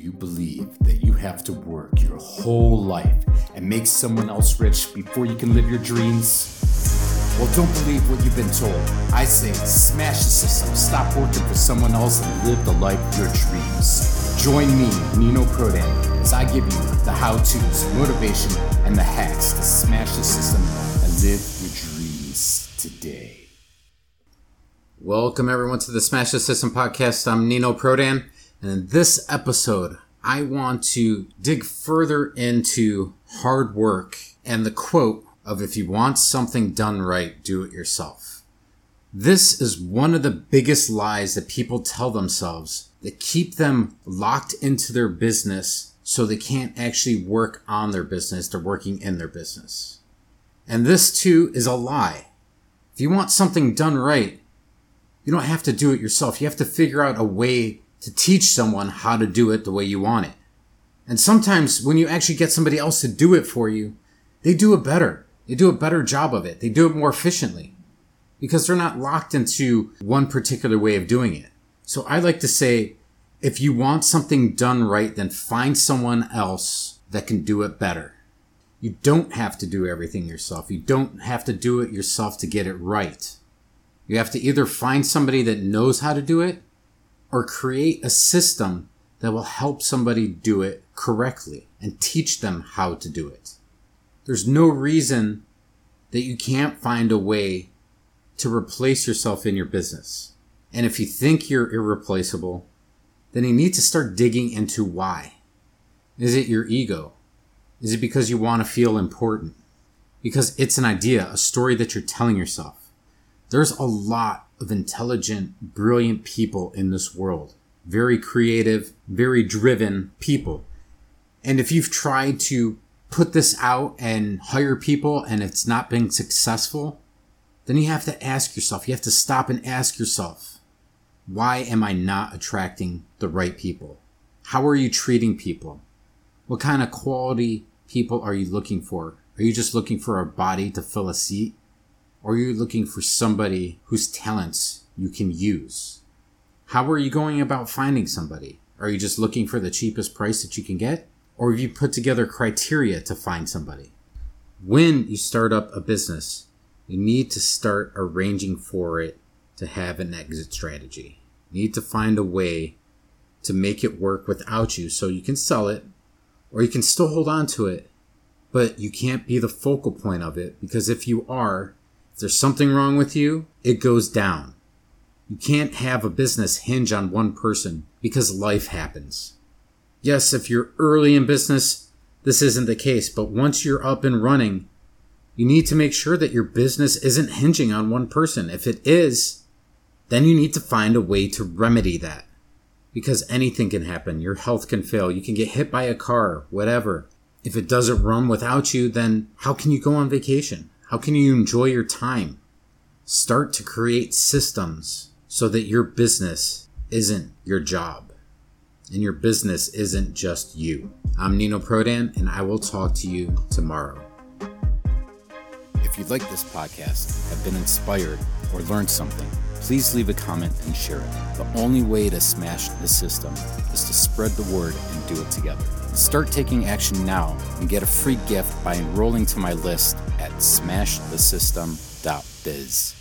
you believe that you have to work your whole life and make someone else rich before you can live your dreams? Well, don't believe what you've been told. I say smash the system, stop working for someone else, and live the life of your dreams. Join me, Nino Prodan, as I give you the how to's, motivation, and the hacks to smash the system and live your dreams today. Welcome, everyone, to the Smash the System podcast. I'm Nino Prodan. And in this episode, I want to dig further into hard work and the quote of if you want something done right, do it yourself. This is one of the biggest lies that people tell themselves that keep them locked into their business so they can't actually work on their business. They're working in their business. And this too is a lie. If you want something done right, you don't have to do it yourself. You have to figure out a way to teach someone how to do it the way you want it. And sometimes when you actually get somebody else to do it for you, they do it better. They do a better job of it. They do it more efficiently because they're not locked into one particular way of doing it. So I like to say, if you want something done right, then find someone else that can do it better. You don't have to do everything yourself. You don't have to do it yourself to get it right. You have to either find somebody that knows how to do it or create a system that will help somebody do it correctly and teach them how to do it. There's no reason that you can't find a way to replace yourself in your business. And if you think you're irreplaceable, then you need to start digging into why. Is it your ego? Is it because you want to feel important? Because it's an idea, a story that you're telling yourself. There's a lot of intelligent, brilliant people in this world. Very creative, very driven people. And if you've tried to put this out and hire people and it's not been successful, then you have to ask yourself, you have to stop and ask yourself, why am I not attracting the right people? How are you treating people? What kind of quality people are you looking for? Are you just looking for a body to fill a seat? Or are you looking for somebody whose talents you can use? How are you going about finding somebody? Are you just looking for the cheapest price that you can get? Or have you put together criteria to find somebody? When you start up a business, you need to start arranging for it to have an exit strategy. You need to find a way to make it work without you so you can sell it or you can still hold on to it, but you can't be the focal point of it because if you are, there's something wrong with you, it goes down. You can't have a business hinge on one person because life happens. Yes, if you're early in business, this isn't the case, but once you're up and running, you need to make sure that your business isn't hinging on one person. If it is, then you need to find a way to remedy that. Because anything can happen. Your health can fail. You can get hit by a car, whatever. If it doesn't run without you, then how can you go on vacation? How can you enjoy your time? Start to create systems so that your business isn't your job and your business isn't just you. I'm Nino Prodan and I will talk to you tomorrow. If you like this podcast, have been inspired, or learned something, please leave a comment and share it. The only way to smash the system is to spread the word and do it together. Start taking action now and get a free gift by enrolling to my list at smashthesystem.biz.